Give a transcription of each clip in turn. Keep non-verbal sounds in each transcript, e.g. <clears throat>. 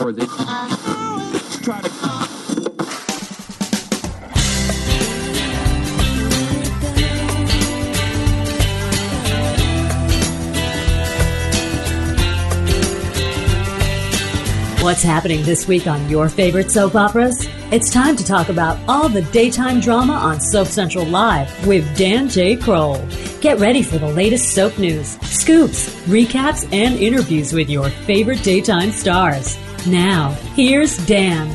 or they try to. What's happening this week on your favorite soap operas? It's time to talk about all the daytime drama on Soap Central Live with Dan J. Kroll. Get ready for the latest soap news, scoops, recaps, and interviews with your favorite daytime stars. Now, here's Dan.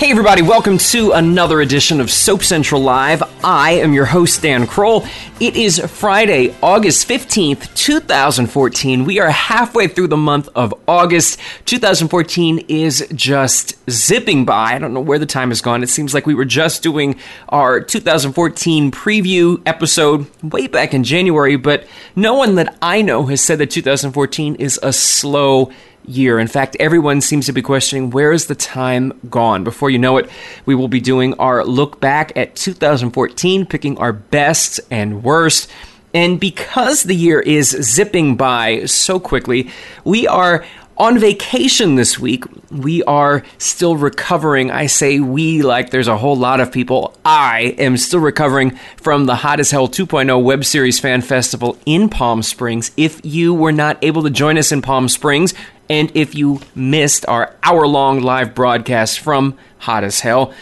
Hey, everybody, welcome to another edition of Soap Central Live. I am your host, Dan Kroll. It is Friday, August 15th, 2014. We are halfway through the month of August. 2014 is just zipping by. I don't know where the time has gone. It seems like we were just doing our 2014 preview episode way back in January, but no one that I know has said that 2014 is a slow year. In fact, everyone seems to be questioning where is the time gone? Before you know it, we will be doing our look back at 2014, picking our best and worst. And because the year is zipping by so quickly, we are on vacation this week. We are still recovering. I say we like there's a whole lot of people. I am still recovering from the Hot as Hell 2.0 web series fan festival in Palm Springs. If you were not able to join us in Palm Springs, and if you missed our hour long live broadcast from Hot as Hell,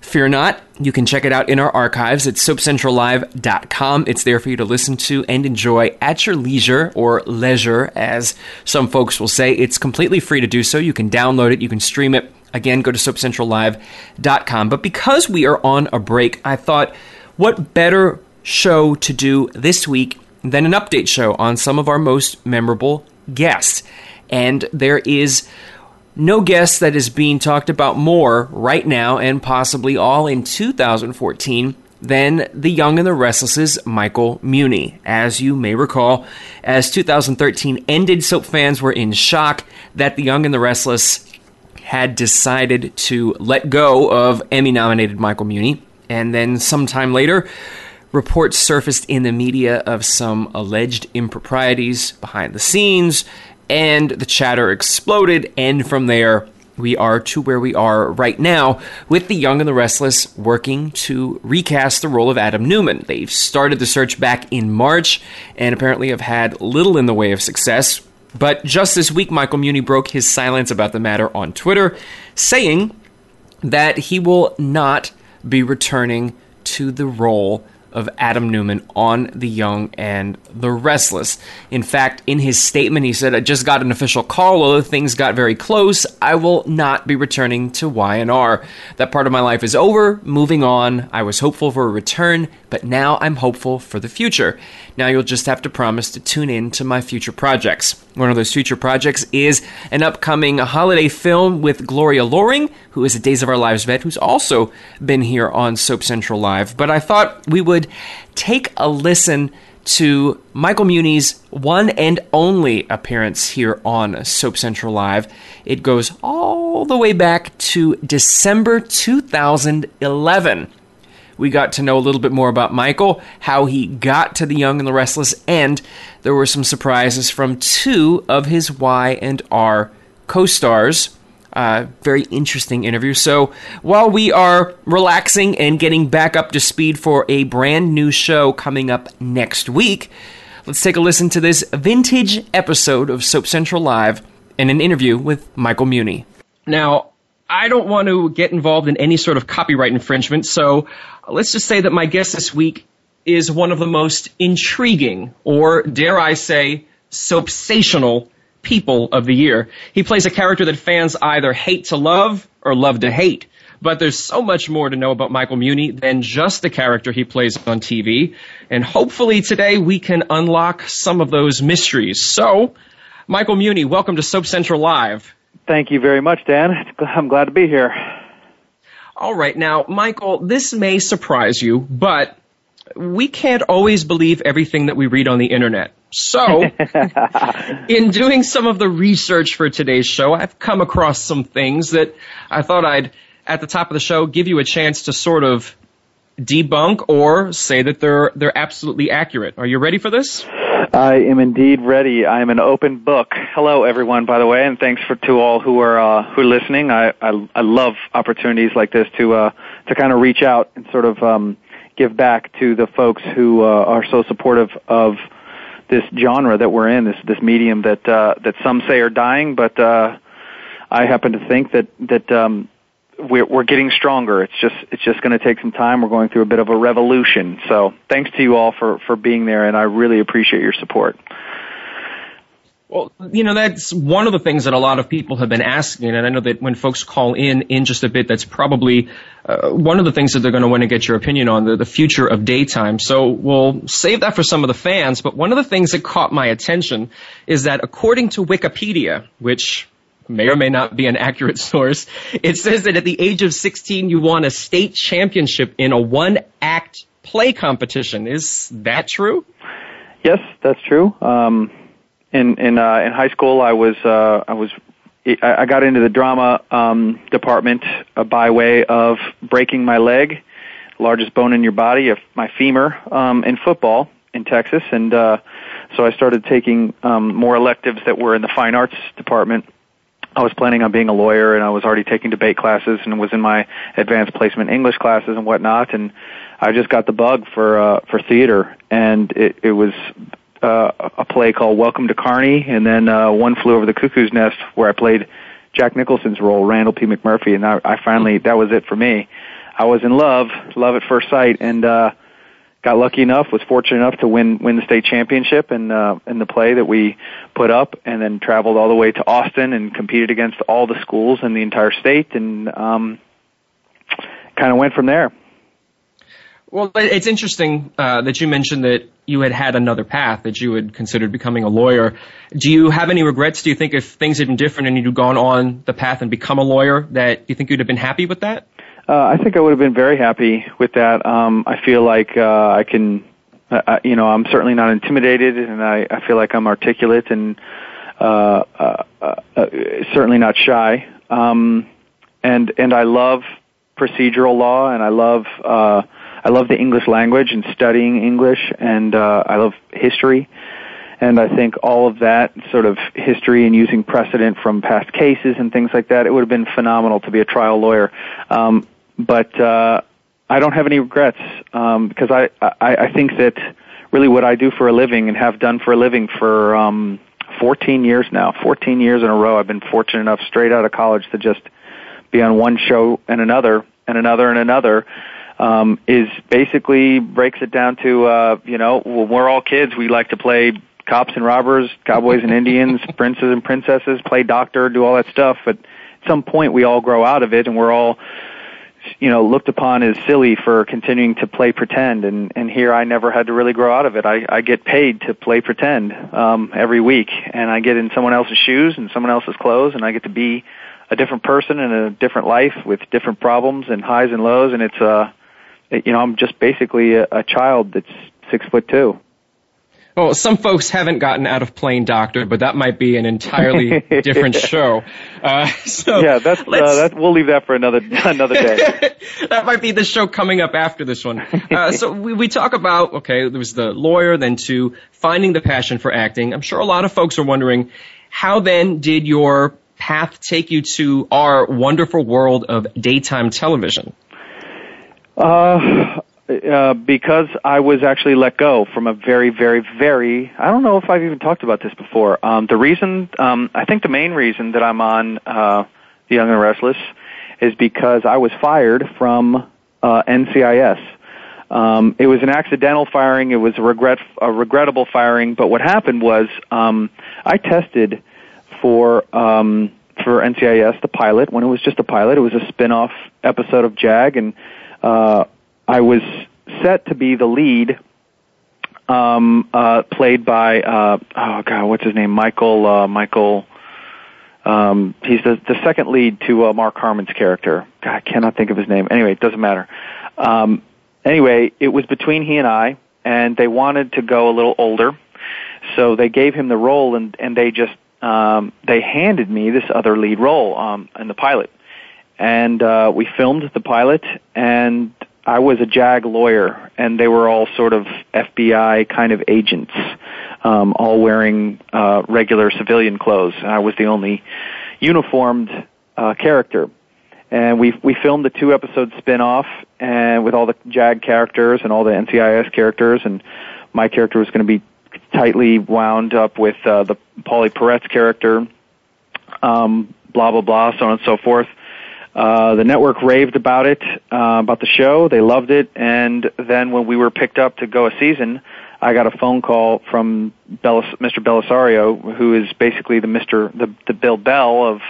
fear not. You can check it out in our archives at soapcentrallive.com. It's there for you to listen to and enjoy at your leisure or leisure, as some folks will say. It's completely free to do so. You can download it, you can stream it. Again, go to soapcentrallive.com. But because we are on a break, I thought, what better show to do this week than an update show on some of our most memorable guests? And there is no guest that is being talked about more right now and possibly all in 2014 than The Young and the Restless's Michael Muhney. As you may recall, as 2013 ended, soap fans were in shock that The Young and the Restless had decided to let go of Emmy nominated Michael Muhney. And then sometime later, reports surfaced in the media of some alleged improprieties behind the scenes and the chatter exploded, and from there, we are to where we are right now with The Young and the Restless working to recast the role of Adam Newman. They've started the search back in March and apparently have had little in the way of success. But just this week, Michael Muhney broke his silence about the matter on Twitter, saying that he will not be returning to the role of Adam Newman on The Young and the Restless. In fact, in his statement, he said, I just got an official call, although things got very close. I will not be returning to Y&R. That part of my life is over, moving on. I was hopeful for a return, but now I'm hopeful for the future. Now you'll just have to promise to tune in to my future projects. One of those future projects is an upcoming holiday film with Gloria Loring, who is a Days of Our Lives vet, who's also been here on Soap Central Live. But I thought we would take a listen to Michael Muhney's one and only appearance here on Soap Central Live. It goes all the way back to December 2011 we got to know a little bit more about Michael, how he got to The Young and the Restless, and there were some surprises from two of his Y and R co-stars. Uh, very interesting interview. So while we are relaxing and getting back up to speed for a brand new show coming up next week, let's take a listen to this vintage episode of Soap Central Live and an interview with Michael Muhney. Now, I don't want to get involved in any sort of copyright infringement, so let's just say that my guest this week is one of the most intriguing, or dare I say, soapsational people of the year. He plays a character that fans either hate to love or love to hate. But there's so much more to know about Michael Muhney than just the character he plays on TV. And hopefully today we can unlock some of those mysteries. So, Michael Muhney, welcome to Soap Central Live. Thank you very much, Dan. I'm glad to be here. All right. Now, Michael, this may surprise you, but we can't always believe everything that we read on the internet. So, <laughs> in doing some of the research for today's show, I've come across some things that I thought I'd, at the top of the show, give you a chance to sort of debunk or say that they're they're absolutely accurate. Are you ready for this? I am indeed ready. I am an open book. Hello, everyone, by the way, and thanks for to all who are uh, who are listening. I, I I love opportunities like this to uh, to kind of reach out and sort of um, give back to the folks who uh, are so supportive of this genre that we're in, this this medium that uh, that some say are dying, but uh, I happen to think that that um, we're, we're getting stronger. It's just it's just going to take some time. We're going through a bit of a revolution. So thanks to you all for for being there, and I really appreciate your support. Well, you know, that's one of the things that a lot of people have been asking, and I know that when folks call in in just a bit, that's probably uh, one of the things that they're going to want to get your opinion on, the, the future of daytime. So we'll save that for some of the fans, but one of the things that caught my attention is that according to Wikipedia, which may or may not be an accurate <laughs> source, it says that at the age of 16 you won a state championship in a one-act play competition. Is that true? Yes, that's true. Um in in uh, in high school, I was uh, I was I got into the drama um, department uh, by way of breaking my leg, largest bone in your body, my femur, um, in football in Texas, and uh, so I started taking um, more electives that were in the fine arts department. I was planning on being a lawyer, and I was already taking debate classes, and was in my advanced placement English classes and whatnot, and I just got the bug for uh, for theater, and it, it was uh, a play called Welcome to Carney, and then uh, One Flew Over the Cuckoo's Nest, where I played Jack Nicholson's role, Randle P. McMurphy, and I, I finally that was it for me. I was in love, love at first sight, and uh, got lucky enough, was fortunate enough to win win the state championship in uh, in the play that we put up, and then traveled all the way to Austin and competed against all the schools in the entire state, and um, kind of went from there. Well, it's interesting uh, that you mentioned that you had had another path, that you had considered becoming a lawyer. Do you have any regrets? Do you think if things had been different and you'd gone on the path and become a lawyer, that you think you'd have been happy with that? Uh, I think I would have been very happy with that. Um, I feel like uh, I can, uh, you know, I'm certainly not intimidated, and I, I feel like I'm articulate and uh, uh, uh, certainly not shy. Um, and and I love procedural law, and I love. Uh, I love the English language and studying English, and uh, I love history. And I think all of that sort of history and using precedent from past cases and things like that, it would have been phenomenal to be a trial lawyer. Um, but uh, I don't have any regrets um, because I, I I think that really what I do for a living and have done for a living for um, 14 years now, 14 years in a row, I've been fortunate enough straight out of college to just be on one show and another and another and another um, is basically breaks it down to uh, you know when we're all kids. We like to play cops and robbers, cowboys and Indians, <laughs> princes and princesses, play doctor, do all that stuff. But at some point we all grow out of it, and we're all you know looked upon as silly for continuing to play pretend. And and here I never had to really grow out of it. I I get paid to play pretend um every week. And I get in someone else's shoes and someone else's clothes and I get to be a different person in a different life with different problems and highs and lows. And it's uh you know, I'm just basically a, a child that's six foot two. Well, some folks haven't gotten out of playing doctor, but that might be an entirely <laughs> different show. Uh, so yeah, that's uh, that, we'll leave that for another <laughs> another day. <laughs> that might be the show coming up after this one. Uh, so we we talk about okay, there was the lawyer, then to finding the passion for acting. I'm sure a lot of folks are wondering how then did your path take you to our wonderful world of daytime television? Uh, uh, because I was actually let go from a very, very, very. I don't know if I've even talked about this before. Um, the reason, um, I think, the main reason that I'm on uh, The Young and Restless is because I was fired from uh, NCIS. Um, it was an accidental firing. It was a regret, a regrettable firing. But what happened was, um, I tested for um, for NCIS, the pilot, when it was just a pilot. It was a spin-off episode of JAG, and uh, I was set to be the lead, um, uh, played by uh, oh god, what's his name? Michael uh, Michael. Um, he's the, the second lead to uh, Mark Harmon's character. God, I cannot think of his name. Anyway, it doesn't matter. Um, anyway, it was between he and I, and they wanted to go a little older, so they gave him the role, and and they just um, they handed me this other lead role um, in the pilot and uh, we filmed the pilot, and I was a JAG lawyer, and they were all sort of FBI kind of agents. um, all wearing uh, regular civilian clothes. And I was the only uniformed uh, character. And we we filmed the two episode spin off and with all the JAG characters and all the NCIS characters, and my character was going to be tightly wound up with uh, the Pauley Perrette character, um, blah blah blah, so on and so forth. Uh, the network raved about it, uh, about the show. They loved it, and then when we were picked up to go a season, I got a phone call from Belis- Mr. Bellisario, who is basically the Mr. the, the Bill Bell of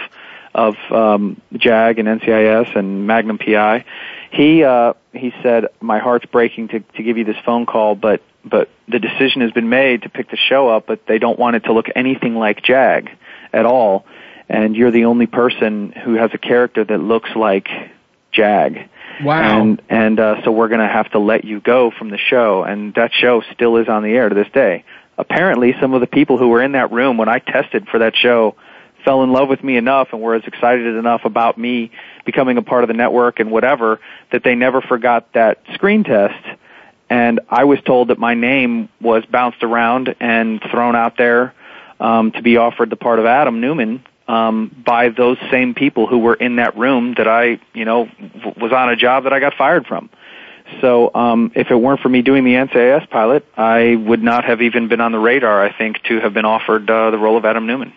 of um, JAG and NCIS and Magnum PI. He uh, he said, "My heart's breaking to to give you this phone call, but but the decision has been made to pick the show up, but they don't want it to look anything like JAG at all." And you're the only person who has a character that looks like Jag. Wow. And and uh, so we're going to have to let you go from the show, and that show still is on the air to this day. Apparently, some of the people who were in that room when I tested for that show fell in love with me enough and were as excited enough about me becoming a part of the network and whatever that they never forgot that screen test. And I was told that my name was bounced around and thrown out there um, to be offered the part of Adam Newman um, by those same people who were in that room that I, you know, w- was on a job that I got fired from. So um, if it weren't for me doing the NCIS pilot, I would not have even been on the radar. I think to have been offered uh, the role of Adam Newman.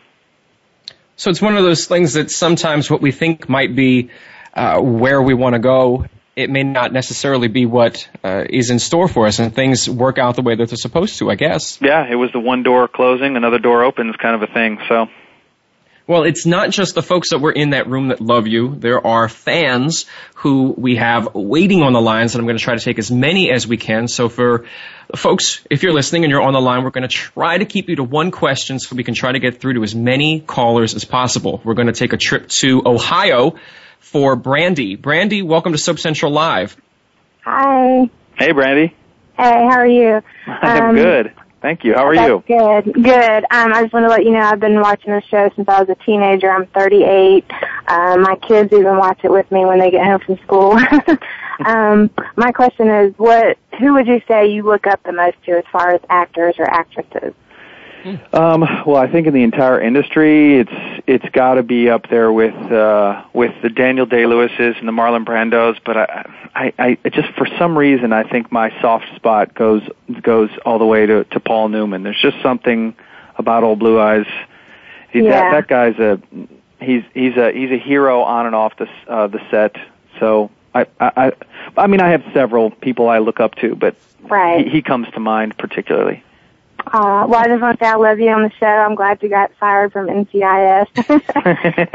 So it's one of those things that sometimes what we think might be uh, where we want to go, it may not necessarily be what uh, is in store for us, and things work out the way that they're supposed to. I guess. Yeah, it was the one door closing, another door opens kind of a thing. So Well, it's not just the folks that were in that room that love you. There are fans who we have waiting on the lines, and I'm going to try to take as many as we can. So for folks, if you're listening and you're on the line, we're going to try to keep you to one question so we can try to get through to as many callers as possible. We're going to take a trip to Ohio for Brandy. Brandy, welcome to Soap Central Live. Hi. hey, Brandy, Hey, how are you? <laughs> I'm Um, good. Thank you. How are That's you? Good. Good. Um, I just want to let you know I've been watching the show since I was a teenager. I'm 38. Uh, my kids even watch it with me when they get home from school. <laughs> um, my question is, what? Who would you say you look up the most to as far as actors or actresses? Um, well, I think in the entire industry, it's it's got to be up there with uh, with the Daniel Day Lewis's and the Marlon Brandos. But I, I, I just for some reason, I think my soft spot goes goes all the way to to Paul Newman. There's just something about old Blue Eyes. He, Yeah. that, that guy's a he's he's a he's a hero on and off the uh, the set. So I, I I I mean I have several people I look up to, but Right. he, he comes to mind particularly. Uh, well, I just want to say I love you on the show. I'm glad you got fired from NCIS.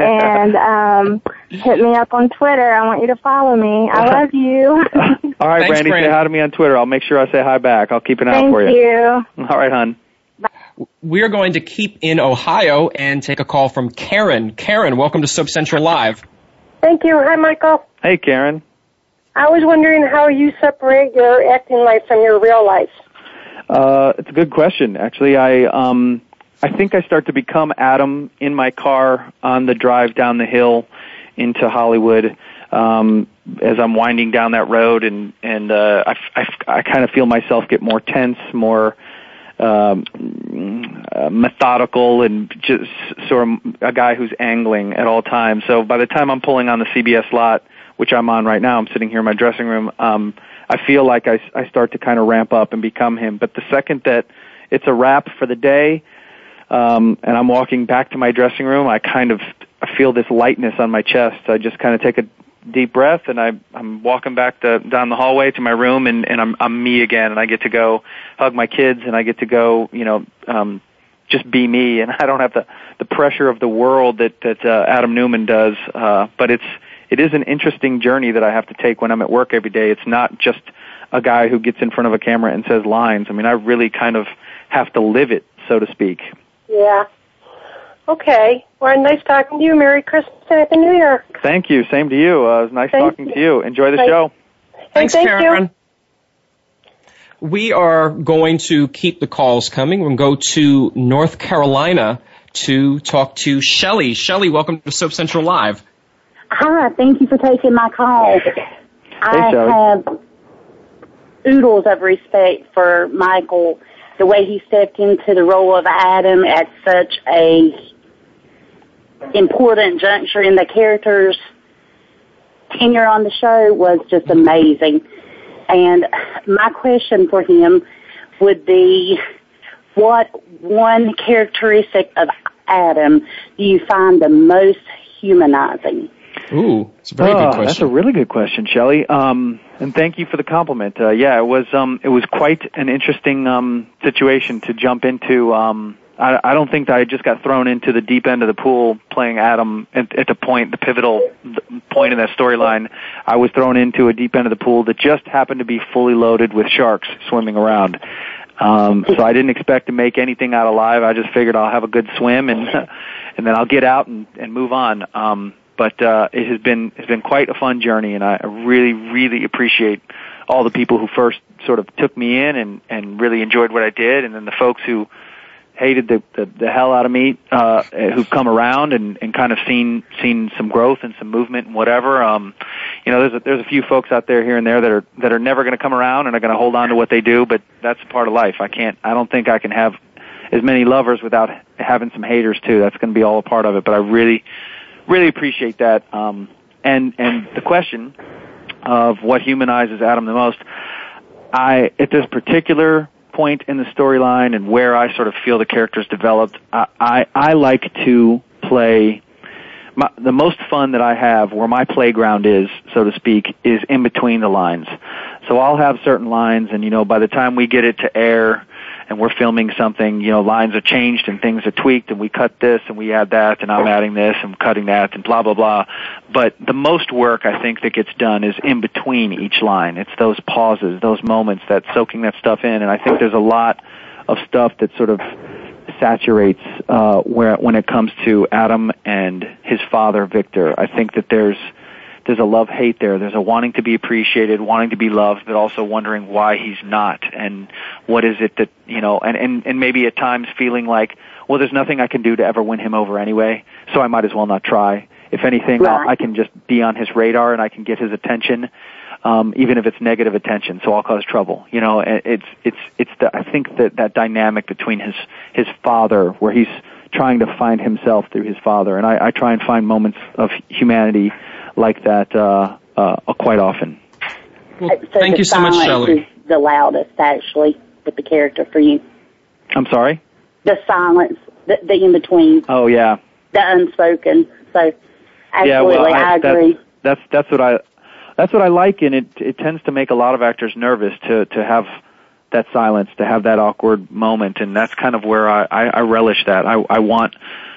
<laughs> and um, hit me up on Twitter. I want you to follow me. I love you. <laughs> All right, Thanks, Brandy, Brandy. say hi to me on Twitter. I'll make sure I say hi back. I'll keep an eye out for you. Thank you. <laughs> All right, hon. We are going to keep in Ohio and take a call from Karen. Karen, welcome to Soap Central Live. Thank you. Hi, Michael. Hey, Karen. I was wondering how you separate your acting life from your real life. Uh, it's a good question. Actually, I um, I think I start to become Adam in my car on the drive down the hill into Hollywood. Um, as I'm winding down that road, and and uh, I, I, I kind of feel myself get more tense, more um, uh, methodical, and just sort of a guy who's angling at all times. So by the time I'm pulling on the CBS lot, which I'm on right now, I'm sitting here in my dressing room. Um, I feel like I, I start to kind of ramp up and become him. But the second that it's a wrap for the day, um, and I'm walking back to my dressing room, I kind of feel this lightness on my chest. I just kind of take a deep breath, and I, I'm walking back to, down the hallway to my room, and, and I'm, I'm me again, and I get to go hug my kids, and I get to go, you know, um, just be me, and <laughs> I don't have the the pressure of the world that that uh, Adam Newman does. Uh, but it's it is an interesting journey that I have to take when I'm at work every day. It's not just a guy who gets in front of a camera and says lines. I mean, I really kind of have to live it, so to speak. Yeah. Okay. Well, nice talking to you. Merry Christmas and Happy New Year. Thank you. Same to you. Uh, it was nice Thank talking you. to you. Enjoy the Thank- show. Thanks, thank Karen. you. We are going to keep the calls coming. We'll go to North Carolina to talk to Shelly. Shelly, welcome to Soap Central Live. Hi, thank you for taking my call. I Shelley. have oodles of respect for Michael. the way he stepped into the role of Adam at such a important juncture in the character's tenure on the show was just amazing. And my question for him would be, what one characteristic of Adam do you find the most humanizing? Ooh, it's a very Oh, good That's a really good question, Shelley. Um, and thank you for the compliment. Uh, yeah, it was um, it was quite an interesting um, situation to jump into. Um, I, I don't think that I just got thrown into the deep end of the pool playing Adam at, at the point, the pivotal point in that storyline. I was thrown into a deep end of the pool that just happened to be fully loaded with sharks swimming around. Um, so I didn't expect to make anything out alive. I just figured I'll have a good swim and <laughs> and then I'll get out and, and move on. Um, but uh, it has been has been quite a fun journey, and I really really appreciate all the people who first sort of took me in and and really enjoyed what I did, and then the folks who hated the the, the hell out of me uh, who've come around and and kind of seen seen some growth and some movement and whatever. Um, you know, there's a, there's a few folks out there here and there that are that are never going to come around and are going to hold on to what they do, but that's part of life. I can't. I don't think I can have as many lovers without having some haters too. That's going to be all a part of it. But I really, really appreciate that. Um, and and the question of what humanizes Adam the most, I at this particular point in the storyline and where I sort of feel the characters developed, I I, I like to play. My, the most fun that I have, where my playground is, so to speak, is in between the lines. So I'll have certain lines, and you know, by the time we get it to air, and we're filming something, you know, lines are changed and things are tweaked and we cut this and we add that and I'm adding this and cutting that and blah, blah, blah. But the most work I think that gets done is in between each line. It's those pauses, those moments that soaking that stuff in and I think there's a lot of stuff that sort of saturates uh, where when it comes to Adam and his father Victor. I think that there's there's a love hate there. There's a wanting to be appreciated, wanting to be loved, but also wondering why he's not and what is it that you know, and and and maybe at times feeling like, well, there's nothing I can do to ever win him over anyway, so I might as well not try. If anything, Right. I can just be on his radar and I can get his attention, um, even if it's negative attention. So I'll cause trouble. You know, it's it's it's the I think that that dynamic between his his father, where he's trying to find himself through his father, and I, I try and find moments of humanity like that uh, uh, quite often. Well, So thank you so much, Shelley. is the loudest, actually, with the character for you. I'm sorry. The silence, the, the in between, Oh yeah, the unspoken. So, absolutely, yeah. Well, I, that- agree. That's that's what I that's what I like, and it it tends to make a lot of actors nervous to to have that silence, to have that awkward moment, and that's kind of where I I, I relish that. I I want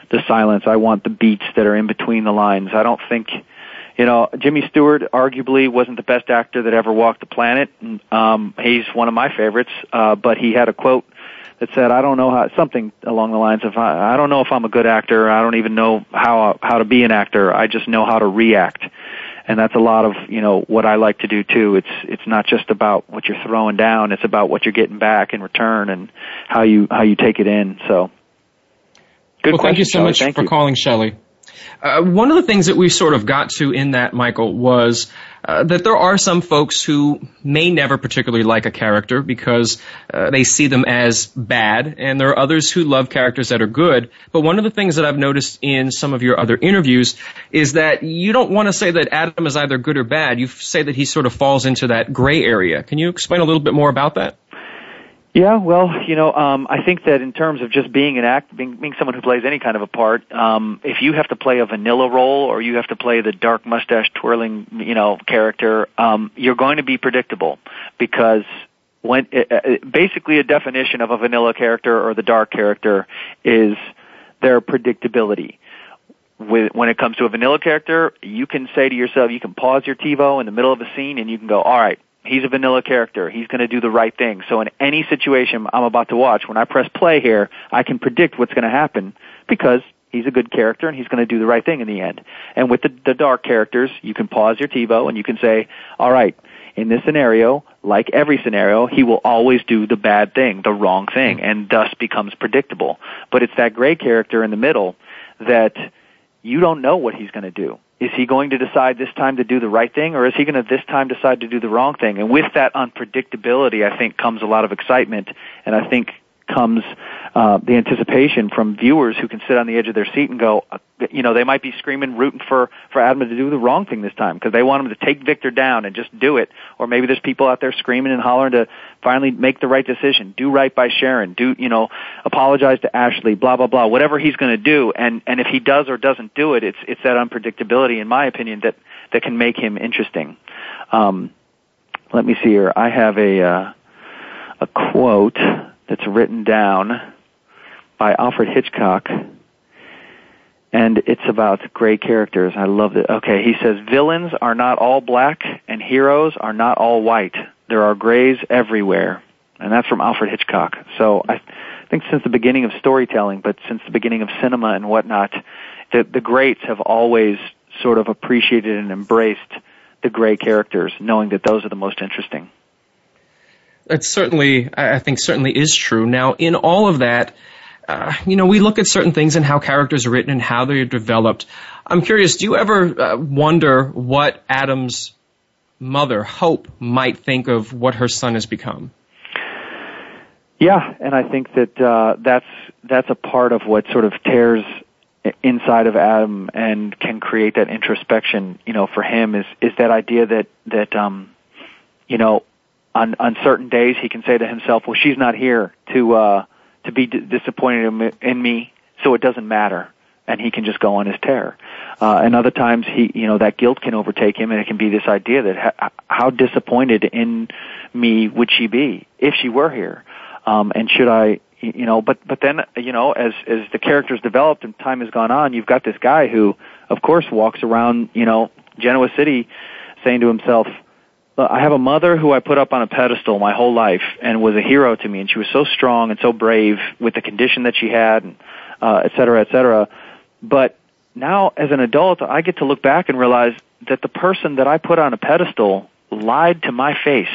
the silence. I want the beats that are in between the lines. I don't think. You know, Jimmy Stewart arguably wasn't the best actor that ever walked the planet. Um, he's one of my favorites, uh, but he had a quote that said, "I don't know how something along the lines of I, I don't know if I'm a good actor. I don't even know how how to be an actor. I just know how to react." And that's a lot of you know what I like to do too. It's it's not just about what you're throwing down. It's about what you're getting back in return and how you how you take it in. So, good well, thank you so Shelley. much Thank for you. calling, Shelley. Uh, one of the things that we sort of got to in that, Michael, was uh, that there are some folks who may never particularly like a character because uh, they see them as bad, and there are others who love characters that are good. But one of the things that I've noticed in some of your other interviews is that you don't want to say that Adam is either good or bad. You say that he sort of falls into that gray area. Can you explain a little bit more about that? Yeah, well, you know, um, I think that in terms of just being an act, being, being someone who plays any kind of a part, um, if you have to play a vanilla role or you have to play the dark mustache twirling, you know, character, um, you're going to be predictable because when uh, uh, basically a definition of a vanilla character or the dark character is their predictability. When it comes to a vanilla character, you can say to yourself, you can pause your TiVo in the middle of a scene and you can go, all right, he's a vanilla character. He's going to do the right thing. So in any situation I'm about to watch, when I press play here, I can predict what's going to happen because he's a good character and he's going to do the right thing in the end. And with the, the dark characters, you can pause your TiVo and you can say, all right, in this scenario, like every scenario, he will always do the bad thing, the wrong thing, hmm. and thus becomes predictable. But it's that gray character in the middle that you don't know what he's going to do. Is he going to decide this time to do the right thing, or is he going to this time decide to do the wrong thing? And with that unpredictability, I think comes a lot of excitement, and I think comes uh, the anticipation from viewers who can sit on the edge of their seat and go, uh, you know, they might be screaming, rooting for for Adam to do the wrong thing this time because they want him to take Victor down and just do it. Or maybe there's people out there screaming and hollering to finally make the right decision, do right by Sharon, do you know, apologize to Ashley, blah blah blah, whatever he's going to do. And and if he does or doesn't do it, it's it's that unpredictability, in my opinion, that that can make him interesting. Um, let me see here. I have a uh, a quote that's written down by Alfred Hitchcock, and it's about gray characters. I love it. Okay, he says villains are not all black, and heroes are not all white. There are grays everywhere, and that's from Alfred Hitchcock. So I think since the beginning of storytelling, but since the beginning of cinema and whatnot, the the greats have always sort of appreciated and embraced the gray characters, knowing that those are the most interesting. That certainly, I think, certainly is true. Now, in all of that, uh, you know, we look at certain things and how characters are written and how they're developed. I'm curious, do you ever uh, wonder what Adam's mother, Hope, might think of what her son has become? Yeah, and I think that uh, that's that's a part of what sort of tears inside of Adam and can create that introspection. You know, for him is is that idea that that um, you know, on on certain days he can say to himself, "Well, she's not here to." uh to be d- disappointed in me, so it doesn't matter, and he can just go on his tear. Uh, and other times, he, you know, that guilt can overtake him, and it can be this idea that ha- how disappointed in me would she be if she were here, um, and should I, you know, but but then, you know, as as the characters developed and time has gone on, you've got this guy who, of course, walks around, you know, Genoa City, saying to himself I have a mother who I put up on a pedestal my whole life and was a hero to me, and she was so strong and so brave with the condition that she had, and uh, et cetera, et cetera. But now, as an adult, I get to look back and realize that the person that I put on a pedestal lied to my face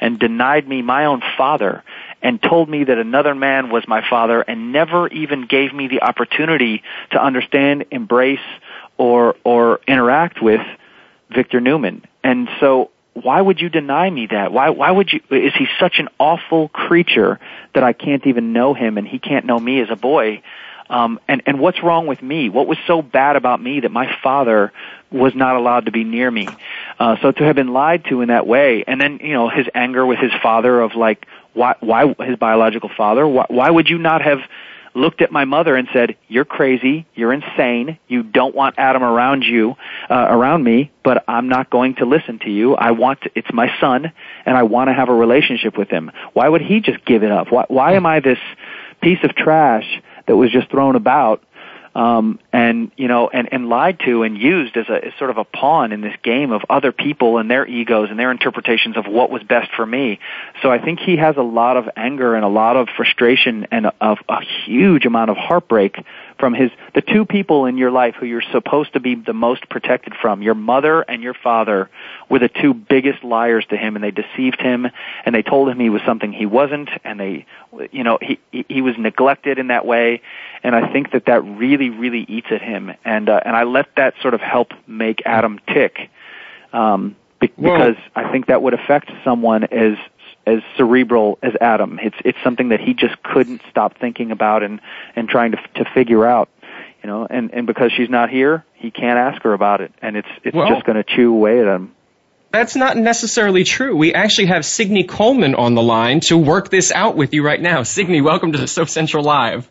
and denied me my own father and told me that another man was my father and never even gave me the opportunity to understand, embrace, or or interact with Victor Newman. And so why would you deny me that? Why, why would you, is he such an awful creature that I can't even know him and he can't know me as a boy? Um, and, and what's wrong with me? What was so bad about me that my father was not allowed to be near me? Uh, so to have been lied to in that way, and then, you know, his anger with his father of like, why, why, his biological father, why, why would you not have looked at my mother and said, "You're crazy. You're insane. You don't want Adam around you, uh, around me. But I'm not going to listen to you. I want to, it's my son, and I want to have a relationship with him. Why would he just give it up? Why, why am I this piece of trash that was just thrown about um, and you know, and, and lied to and used as a as sort of a pawn in this game of other people and their egos and their interpretations of what was best for me. So I think he has a lot of anger and a lot of frustration and a, a huge amount of heartbreak from his the two people in your life who you're supposed to be the most protected from your mother and your father were the two biggest liars to him and they deceived him and they told him he was something he wasn't and they you know he he was neglected in that way and I think that that really really eats at him and uh, and I let that sort of help make Adam tick um be- because I think that would affect someone as as cerebral as Adam. It's it's something that he just couldn't stop thinking about and and trying to to figure out. You know, and and because she's not here, he can't ask her about it, and it's it's Well- just going to chew away at him. That's not necessarily true. We actually have Signy Coleman on the line to work this out with you right now. Signy, welcome to the Soap Central Live.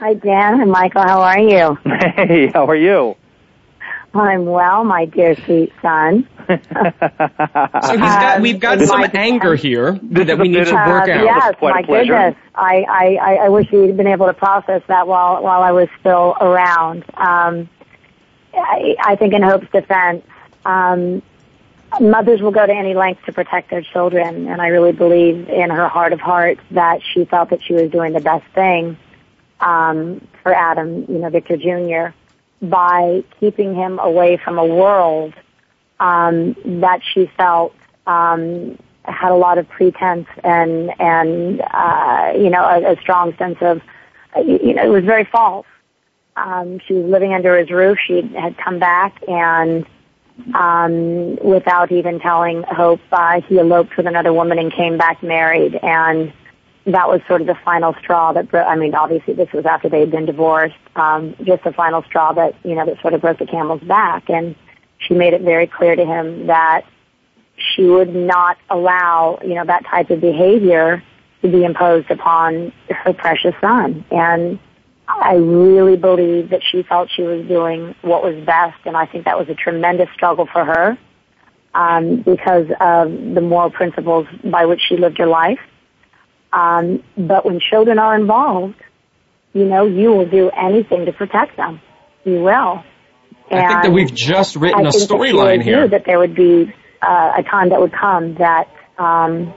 Hi, Dan and Michael. How are you? <laughs> Hey, how are you? I'm well, my dear sweet son. <laughs> So he's got, we've got Um, some my- anger here This that is we a need to work Uh, out. yes, quite a my pleasure. goodness. I, I, I, I wish you'd been able to process that while while I was still around. Um, I, I think in Hope's defense, um, mothers will go to any length to protect their children, and I really believe in her heart of hearts that she felt that she was doing the best thing um, for Adam, you know, Victor Jr., by keeping him away from a world um, that she felt um, had a lot of pretense and and uh, you know a, a strong sense of you, you know it was very false. Um, she was living under his roof. She had come back and um, without even telling Hope, uh, he eloped with another woman and came back married. And that was sort of the final straw that broke. I mean, obviously this was after they had been divorced. Um, just the final straw that you know that sort of broke the camel's back, and she made it very clear to him that she would not allow you know that type of behavior to be imposed upon her precious son. And I really believe that she felt she was doing what was best, and I think that was a tremendous struggle for her um, because of the moral principles by which she lived her life. Um, but when children are involved, you know, you will do anything to protect them. You will. I think that we've just written I a think that she storyline knew here. That there would be uh, a time that would come that, um,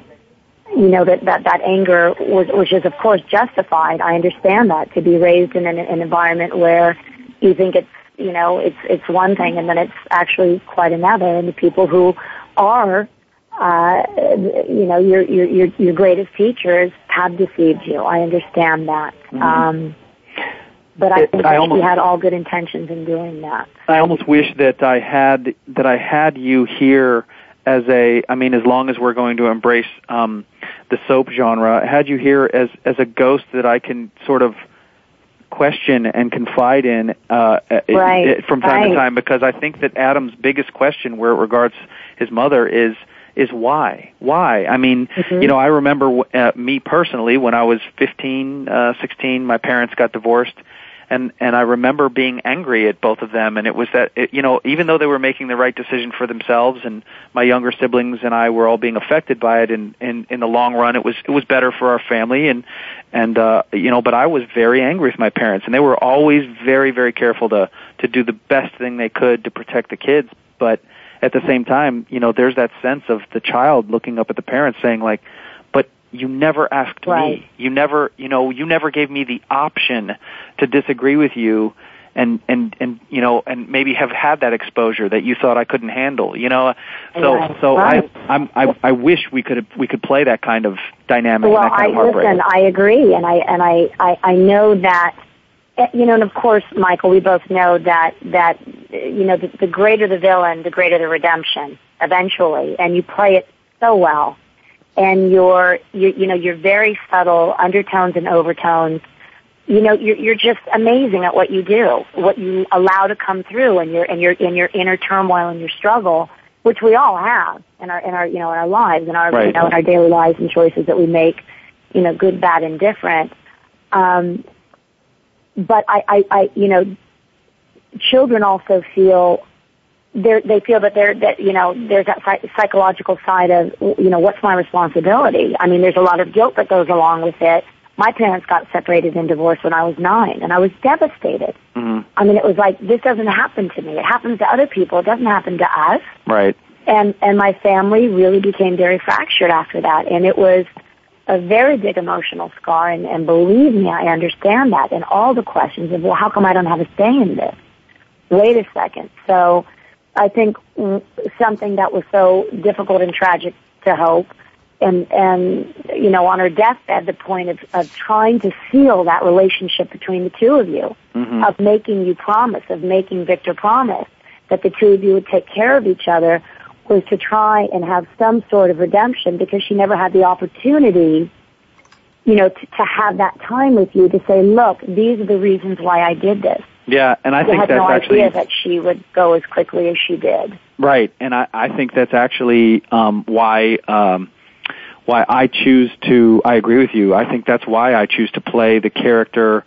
you know, that, that, that anger was, which is of course justified. I understand that to be raised in an, an environment where you think it's, you know, it's, it's one thing and then it's actually quite another. And the people who are, uh, you know, your, your, your, your greatest teachers have deceived you. I understand that. Um, but I It- think I almost- she had all good intentions in doing that. I almost wish that I had that I had you here as a. I mean, as long as we're going to embrace um, the soap genre, I had you here as as a ghost that I can sort of question and confide in uh, Right, it- from time right. to time because I think that Adam's biggest question, where it regards his mother, is is why? Why? I mean, Mm-hmm. you know, I remember uh, me personally when I was 15, uh, 16, my parents got divorced and and I remember being angry at both of them. And it was that it, you know even though they were making the right decision for themselves and my younger siblings and I were all being affected by it and in in the long run it was it was better for our family. And and uh you know but I was very angry with my parents. And they were always very very careful to to do the best thing they could to protect the kids. But at the same time you know there's that sense of the child looking up at the parents saying like you never asked Right. me you never you know you never gave me the option to disagree with you and and and you know and maybe have had that exposure that you thought I couldn't handle you know so Right. so Right. I I'm I I wish we could we could play that kind of dynamic Well, and that I of listen. I agree, and I and I, I I know that eh, you know, and of course, Michael, we both know that that you know the, the greater the villain, the greater the redemption eventually, and you play it so well, and you're you you know you're very subtle undertones and overtones. You know, you're you're just amazing at what you do, what you allow to come through, and your and your in your inner turmoil and your struggle, which we all have in our in our you know in our lives, in our you know in our daily lives and choices that we make, you know, good, bad, and different. Um, but I, I, I, you know, children also feel they they feel that they're that you know there's that psych- psychological side of you know what's my responsibility. I mean, there's a lot of guilt that goes along with it. My parents got separated and divorced when I was nine, and I was devastated. Mhm. I mean, it was like this doesn't happen to me. It happens to other people. It doesn't happen to us right and and my family really became very fractured after that and it was a very big emotional scar and, and believe me i understand that and all the questions of well how come i don't have a say in this wait a second so i think something that was so difficult and tragic to hope and and you know on her deathbed the point of, of trying to seal that relationship between the two of you Mhm. of making you promise of making victor promise that the two of you would take care of each other was to try and have some sort of redemption because she never had the opportunity you know to, to have that time with you to say look these are the reasons why i did this yeah and I they think had that's no actually idea that she would go as quickly as she did Right, and I, I think that's actually um, why um, why I choose to. I agree with you. I think that's why I choose to play the character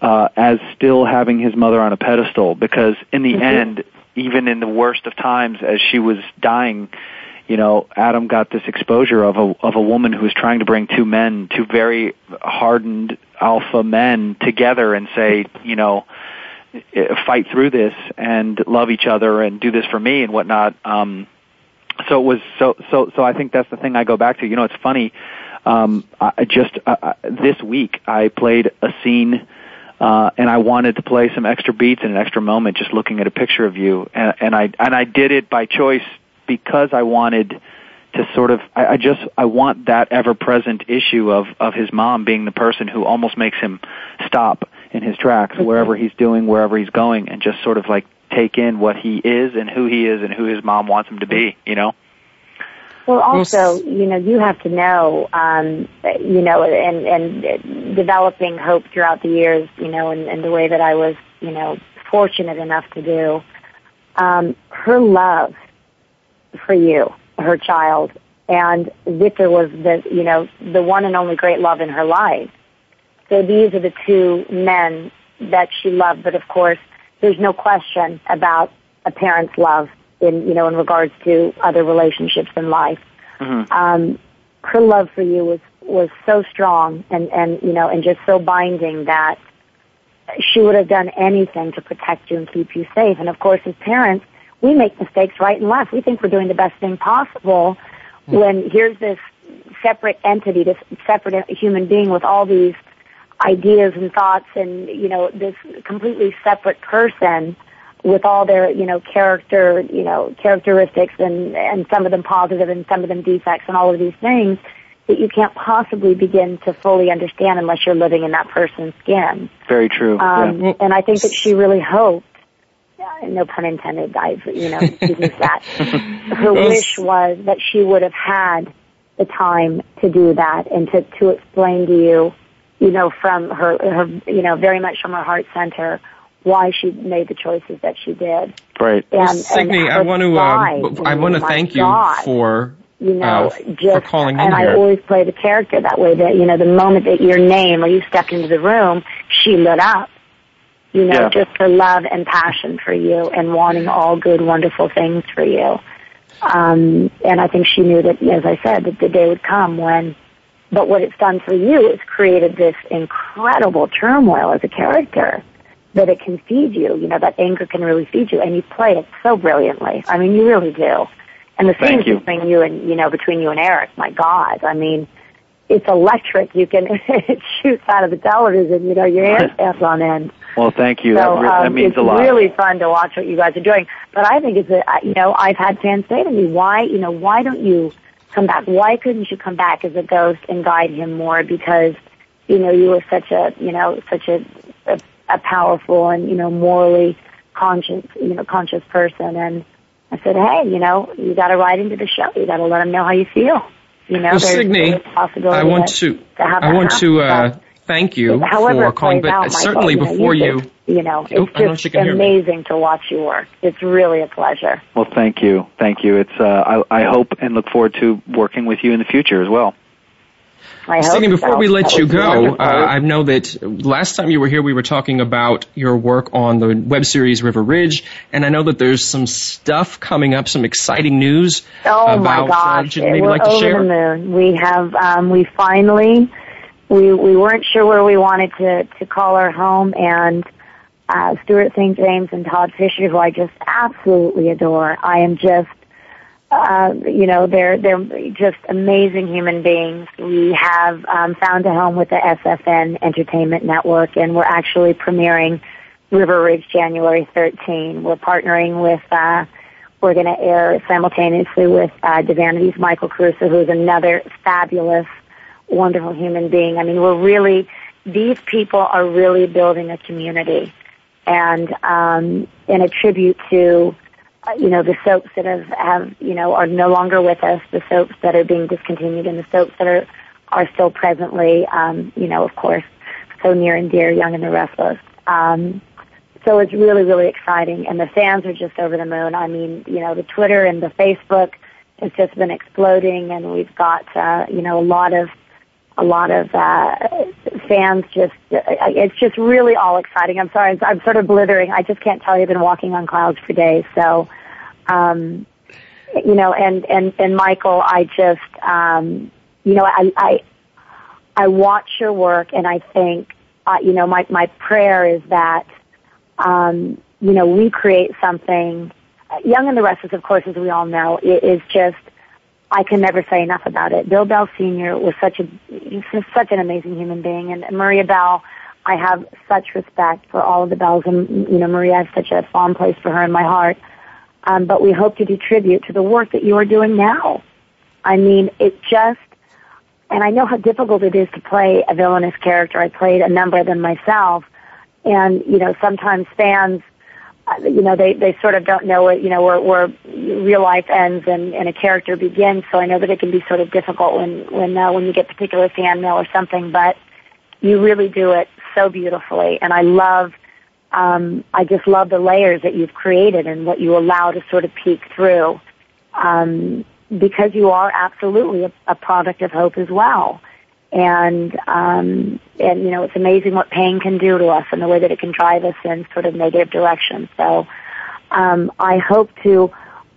uh, as still having his mother on a pedestal because in the Mhm. end, even in the worst of times, as she was dying, you know, Adam got this exposure of a of a woman who was trying to bring two men, two very hardened alpha men together and say, you know, fight through this and love each other and do this for me and whatnot. Um, so it was so so so. I think that's the thing I go back to. You know, it's funny. Um, I just uh, uh, this week I played a scene. Uh, and I wanted to play some extra beats and an extra moment just looking at a picture of you, and, and I and I did it by choice because I wanted to sort of I, I just I want that ever present issue of of his mom being the person who almost makes him stop in his tracks wherever he's doing wherever he's going and just sort of like take in what he is and who he is and who his mom wants him to be you know Well, also, you know, you have to know, um, you know, and and developing hope throughout the years, you know, and, and the way that I was, you know, fortunate enough to do. Um, her love for you, her child, and Victor was the, you know, the one and only great love in her life. So these are the two men that she loved, but of course, there's no question about a parent's love in, you know, in regards to other relationships in life. Mm-hmm. Um, her love for you was, was so strong and, and, you know, and just so binding that she would have done anything to protect you and keep you safe. And of course, as parents, we make mistakes right and left. We think we're doing the best thing possible when here's this separate entity, this separate human being with all these ideas and thoughts and, you know, this completely separate person with all their, you know, character, you know, characteristics and, and some of them positive and some of them defects and all of these things that you can't possibly begin to fully understand unless you're living in that person's skin. Very true. Um, yeah. And I think that she really hoped, uh, no pun intended, I, you know, <laughs> use that. Her wish was that she would have had the time to do that and to, to explain to you, you know, from her, her, you know, very much from her heart center why she made the choices that she did. Right. And, Signy, and I her want to uh, I want to my thank you for you know, uh, just for calling in and I here. always play the character that way. That you know, the moment that your name or you stepped into the room, she lit up. You know, Yeah. just her love and passion for you and wanting all good, wonderful things for you. Um, and I think she knew that, as I said, that the day would come when. But what it's done for you is created this incredible turmoil as a character that it can feed you. You know, that anger can really feed you, and you play it so brilliantly. I mean, you really do. And the scenes you. between you and you know between you and Eric, my God, I mean, it's electric. You can <laughs> it shoots out of the television. You know, your <laughs> hair stands on end. Well, thank you. So that, re- that um, means it's a lot. It's really fun to watch what you guys are doing. But I think it's a you know I've had fans say to me, why you know why don't you come back? Why couldn't you come back as a ghost and guide him more? Because you know you were such a you know such a a, a powerful and you know morally conscious you know conscious person and. I said, hey, you know, you got to write into the show. You got to let them know how you feel. You know, Well, there's, Signy, there's a possibility I want to I want to uh, But- thank you However for calling, but out, Michael, certainly you know, before you, you. just- you know, it's I don't know just you can hear me. amazing to watch you work. It's really a pleasure. Well, thank you, thank you. It's uh, I, I hope and look forward to working with you in the future as well. I hope before so. we let That you go, uh, I know that last time you were here, we were talking about your work on the web series River Ridge, and I know that there's some stuff coming up, some exciting news Oh about. my uh, gosh! would maybe We're like to over share? the moon. We have um, we finally we we weren't sure where we wanted to to call our home, and uh, Stuart St. James and Todd Fisher, who I just absolutely adore. I am just uh, you know they're they're just amazing human beings. We have um, found a home with the SFN Entertainment Network, and we're actually premiering River Ridge January 13. We're partnering with. Uh, we're going to air simultaneously with uh, Divanity's Michael Caruso, who's another fabulous, wonderful human being. I mean, we're really, these people are really building a community. And um, in a tribute to, uh, you know, the soaps that have, have, you know, are no longer with us, the soaps that are being discontinued, and the soaps that are, are still presently, um, you know, of course, so near and dear, Young and the Restless. Um, so it's really, really exciting, and the fans are just over the moon. I mean, you know, the Twitter and the Facebook has just been exploding, and we've got, uh, you know, a lot of, a lot of uh, fans. Just, it's just really all exciting. I'm sorry, I'm sort of blithering. I just can't tell you. I've been walking on clouds for days. So, um, you know, and and and Michael, I just, um, you know, I I I watch your work, and I think, uh, you know, my my prayer is that um, you know, we create something. uh, Young and the Restless, of course, as we all know, is just. I can never say enough about it. Bill Bell Sr. was such a such an amazing human being, and Maria Bell. I have such respect for all of the Bells, and you know, Maria has such a fond place for her in my heart. Um, but we hope to do tribute to the work that you are doing now. I mean, it just, and I know how difficult it is to play a villainous character. I played a number of them myself, and you know sometimes fans you know they they sort of don't know it you know we're we're real life ends and, and a character begins. So I know that it can be sort of difficult when when uh, when you get particular fan mail or something, but you really do it so beautifully, and I love. Um, I just love the layers that you've created and what you allow to sort of peek through, um, because you are absolutely a, a product of hope as well and um, and you know it's amazing what pain can do to us and the way that it can drive us in sort of negative directions. So um, I hope to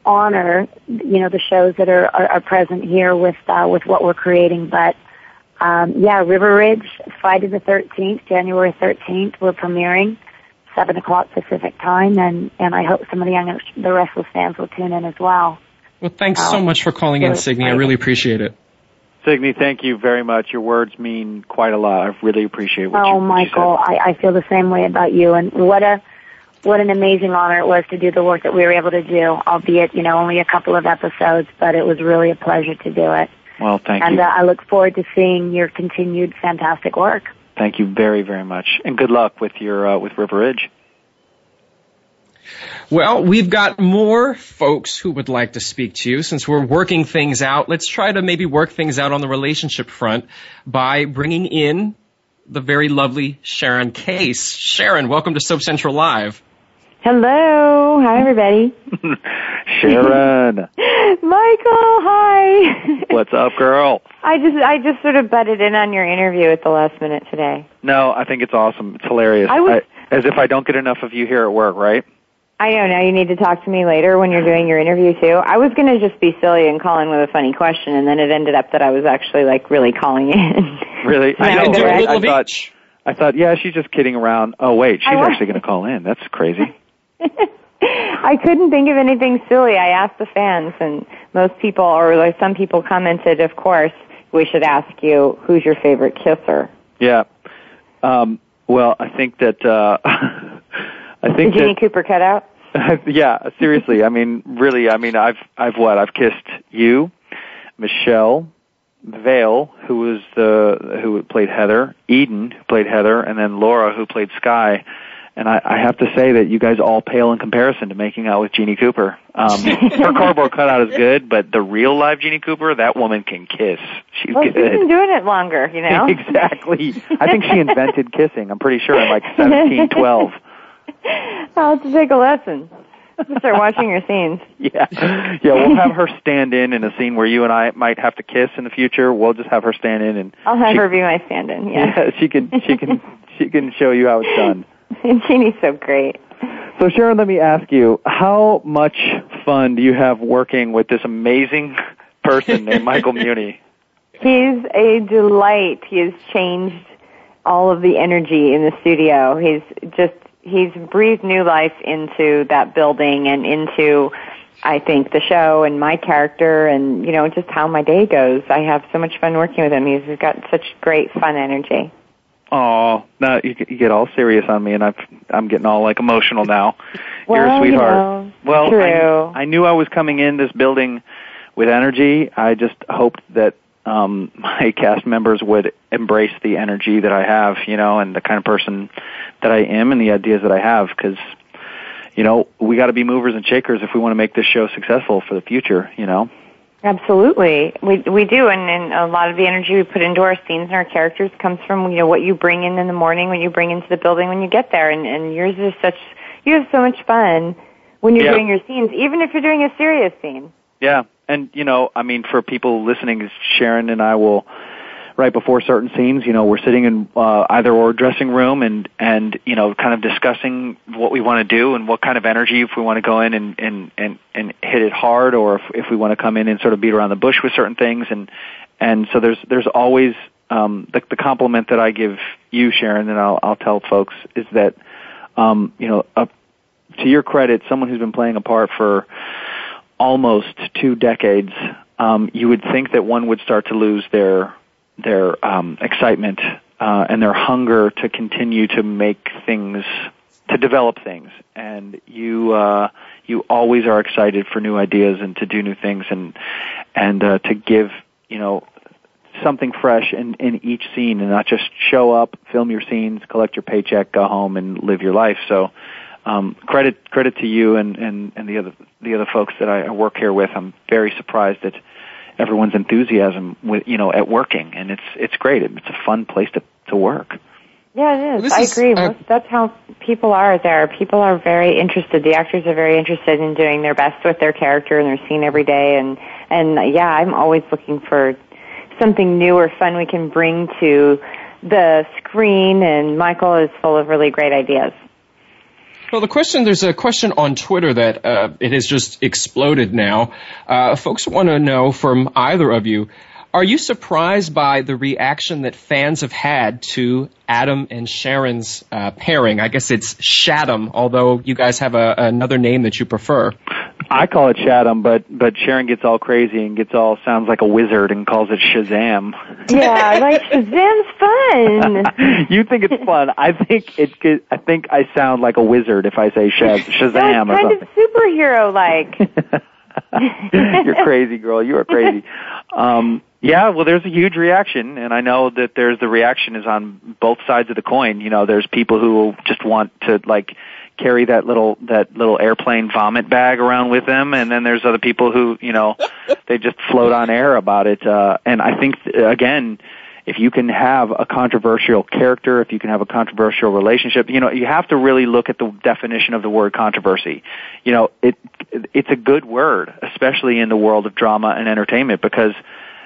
honor you know the shows that are are, are present here with uh, with what we're creating. But um, yeah, River Ridge, Friday the thirteenth, January thirteenth, we're premiering seven o'clock Pacific time, and and I hope some of the young the Restless fans will tune in as well. Well, thanks so Um, much for calling in, so Signy. I really appreciate it. Signy, thank you very much. Your words mean quite a lot. I really appreciate what you Oh, what you said. Michael, I, I feel the same way about you, and what a what an amazing honor it was to do the work that we were able to do, albeit you know only a couple of episodes, but it was really a pleasure to do it. Well, thank and you. Uh, I look forward to seeing your continued fantastic work. Thank you very, very much, and good luck with your uh, with River Ridge. Well, we've got more folks who would like to speak to you since we're working things out. Let's try to maybe work things out on the relationship front by bringing in the very lovely Sharon Case. Sharon, welcome to Soap Central Live. Hello. Hi, everybody. <laughs> Sharon, <laughs> Michael, hi. <laughs> what's up, girl? I just I just sort of butted in on your interview at the last minute today. No, I think it's awesome. It's hilarious. I was- as if I don't get enough of you here at work, right? I know now you need to talk to me later when you're doing your interview too. I was going to just be silly and call in with a funny question and then it ended up that I was actually like really calling in. <laughs> Really? <laughs> I know. can do a right? little I thought, I thought, yeah, she's just kidding around. Oh, wait, she's actually going to call in. That's crazy. <laughs> I couldn't think of anything silly. I asked the fans and most people or like some people commented, of course, we should ask you who's your favorite kisser. Yeah. Um, well, I think that uh, I The think Jeanne that Cooper cutout? <laughs> yeah, seriously. I mean, really. I mean, I've I've what? I've kissed you, Michelle, Vail, who was the who played Heather, Eden, who played Heather, and then Laura, who played Sky. And I, I have to say that you guys all pale in comparison to making out with Jeanne Cooper. Um, <laughs> her cardboard cutout is good, but the real live Jeanne Cooper, that woman can kiss. She's Well, she's good. been doing it longer, you know? <laughs> exactly. I think she invented kissing. I'm pretty sure in like 1712. <laughs> I'll have to take a lesson. Start watching your scenes. <laughs> Yeah. Yeah, we'll have her stand in in a scene where you and I might have to kiss in the future. We'll just have her stand in and I'll have she, her be my stand-in. Yeah. yeah, she can she can she can show you how it's done. <laughs> Jeanne's so great. So Sharon, let me ask you, how much fun do you have working with this amazing person named Michael Muhney? He's a delight. He has changed all of the energy in the studio. He's just he's breathed new life into that building and into I think the show and my character and you know just how my day goes. I have so much fun working with him. He's got such great fun energy. Oh, now you, get- you get all serious on me, and I've, I'm getting all like emotional now. <laughs> You're a Well, you sweetheart. know, well, true. I, I knew I was coming in this building with energy. I just hoped that um, my cast members would embrace the energy that I have, you know, and the kind of person that I am, and the ideas that I have, because. You know, we got to be movers and shakers if we want to make this show successful for the future. You know, Absolutely, we we do, and, and a lot of the energy we put into our scenes and our characters comes from you know what you bring in in the morning, when you bring into the building when you get there, and and yours is such you have so much fun when you're Yeah. doing your scenes, even if you're doing a serious scene. Yeah, and you know, I mean, for people listening, Sharon and I will, right before certain scenes, you know, we're sitting in uh, either or dressing room and and you know, kind of discussing what we want to do and what kind of energy if we want to go in and and and and hit it hard, or if if we want to come in and sort of beat around the bush with certain things, and and so there's there's always um, the the compliment that I give you, Sharon, and I'll I'll tell folks is that um, you know, up to your credit, someone who's been playing a part for almost two decades, um, you would think that one would start to lose their their um, excitement uh, and their hunger to continue to make things, to develop things, and you uh, you always are excited for new ideas and to do new things and and uh, to give you know something fresh in, in each scene and not just show up, film your scenes, collect your paycheck, go home and live your life. So um, credit credit to you and, and, and the other the other folks that I, I work here with. I'm very surprised at everyone's enthusiasm with you know at working, and it's it's great. It's a fun place to to work. Yeah, it is. This I is, agree. uh, Most, that's how people are there. People are very interested. The actors are very interested in doing their best with their character and their scene every day. And and yeah, I'm always looking for something new or fun we can bring to the screen. And Michael is full of really great ideas. Well, the question there's a question on Twitter that uh, it has just exploded now. Uh, folks want to know from either of you. Are you surprised by the reaction that fans have had to Adam and Sharon's uh, pairing? I guess it's Shaddam, although you guys have a, another name that you prefer. I call it Shaddam, but but Sharon gets all crazy and gets all sounds like a wizard and calls it Shazam. Yeah, like Shazam's fun. <laughs> you think it's fun? I think it. I think I sound like a wizard if I say Shaz, <laughs> Shazam no, or it's kind something. of superhero like. <laughs> You're crazy, girl. You are crazy. Um, yeah, well, there's a huge reaction, and I know that there's the reaction is on both sides of the coin. You know, there's people who just want to like carry that little that little airplane vomit bag around with them, and then there's other people who you know <laughs> they just float on air about it. Uh, and I think again. If you can have a controversial character, if you can have a controversial relationship, you know, you have to really look at the definition of the word controversy. You know, it, it's a good word, especially in the world of drama and entertainment, because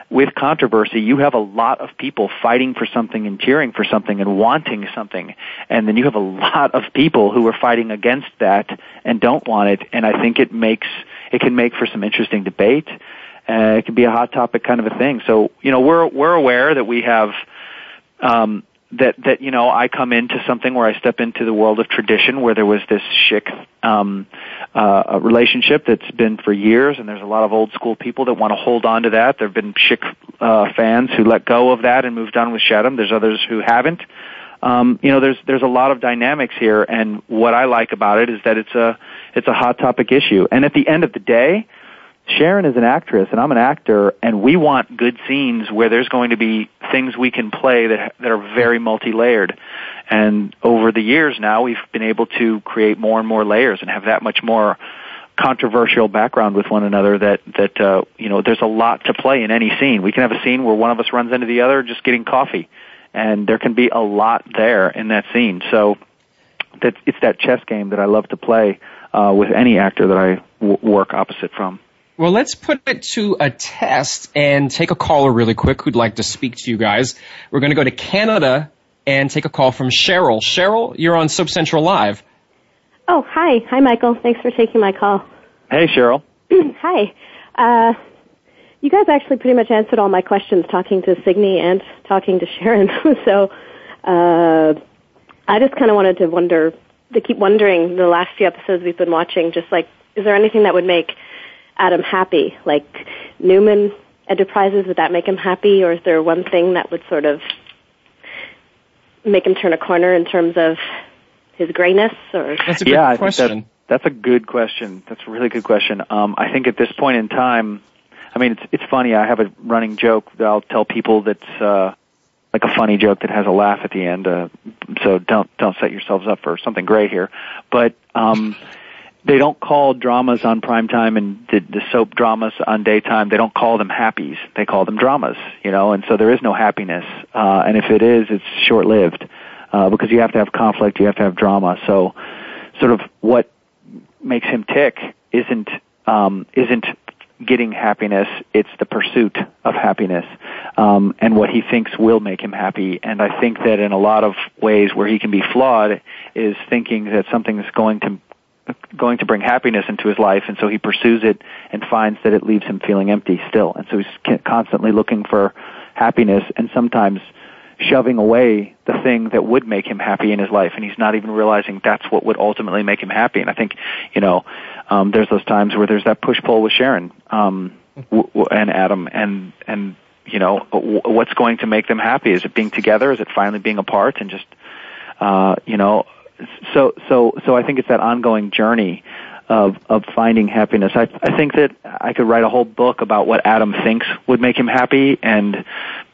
with controversy, you have a lot of people fighting for something and cheering for something and wanting something. And then you have a lot of people who are fighting against that and don't want it. And I think it makes, it can make for some interesting debate. Uh, it can be a hot topic kind of a thing. So, you know, we're, we're aware that we have, um, that that you know I come into something where I step into the world of tradition where there was this Shick um, uh, relationship that's been for years, and there's a lot of old school people that want to hold on to that. There have been Shick uh, fans who let go of that and moved on with Shaddam. There's others who haven't. Um, you know, there's there's a lot of dynamics here, and what I like about it is that it's a it's a hot topic issue. And at the end of the day, Sharon is an actress and I'm an actor and we want good scenes where there's going to be things we can play that that are very multi-layered. And over the years now we've been able to create more and more layers and have that much more controversial background with one another that that uh you know there's a lot to play in any scene. We can have a scene where one of us runs into the other just getting coffee and there can be a lot there in that scene. So that it's that chess game that I love to play uh with any actor that I w- work opposite from. Well, let's put it to a test and take a caller really quick who'd like to speak to you guys. We're going to go to Canada and take a call from Cheryl. Cheryl, you're on Soap Central Live. Oh, hi. Hi, Michael. Thanks for taking my call. Hey, Cheryl. <clears throat> hi. Uh, you guys actually pretty much answered all my questions talking to Signy and talking to Sharon. <laughs> so uh, I just kind of wanted to wonder, to keep wondering the last few episodes we've been watching, just like, is there anything that would make Adam happy? Like Newman Enterprises, would that make him happy? Or is there one thing that would sort of make him turn a corner in terms of his grayness? Or That's a good yeah, I think question. that, that's a good question. That's a really good question. Um, I think at this point in time, I mean, it's it's funny. I have a running joke that I'll tell people that's uh, like a funny joke that has a laugh at the end. Uh, so don't don't set yourselves up for something great here. But um, they don't call dramas on primetime and the, the soap dramas on daytime. They don't call them happies. They call them dramas. You know, and so there is no happiness. Uh, and if it is, it's short lived uh, because you have to have conflict. You have to have drama. So, sort of what makes him tick isn't um, isn't getting happiness; it's the pursuit of happiness, um, and what he thinks will make him happy. And I think that in a lot of ways, where he can be flawed is thinking that something is going to going to bring happiness into his life, and so he pursues it and finds that it leaves him feeling empty still, and so he's constantly looking for happiness, and sometimes shoving away the thing that would make him happy in his life and he's not even realizing that's what would ultimately make him happy. And i think you know um there's those times where there's that push pull with sharon um w- w- and adam and and you know w- what's going to make them happy? Is it being together? Is it finally being apart? And just uh you know so so so i think it's that ongoing journey of of finding happiness. I I think that I could write a whole book about what Adam thinks would make him happy and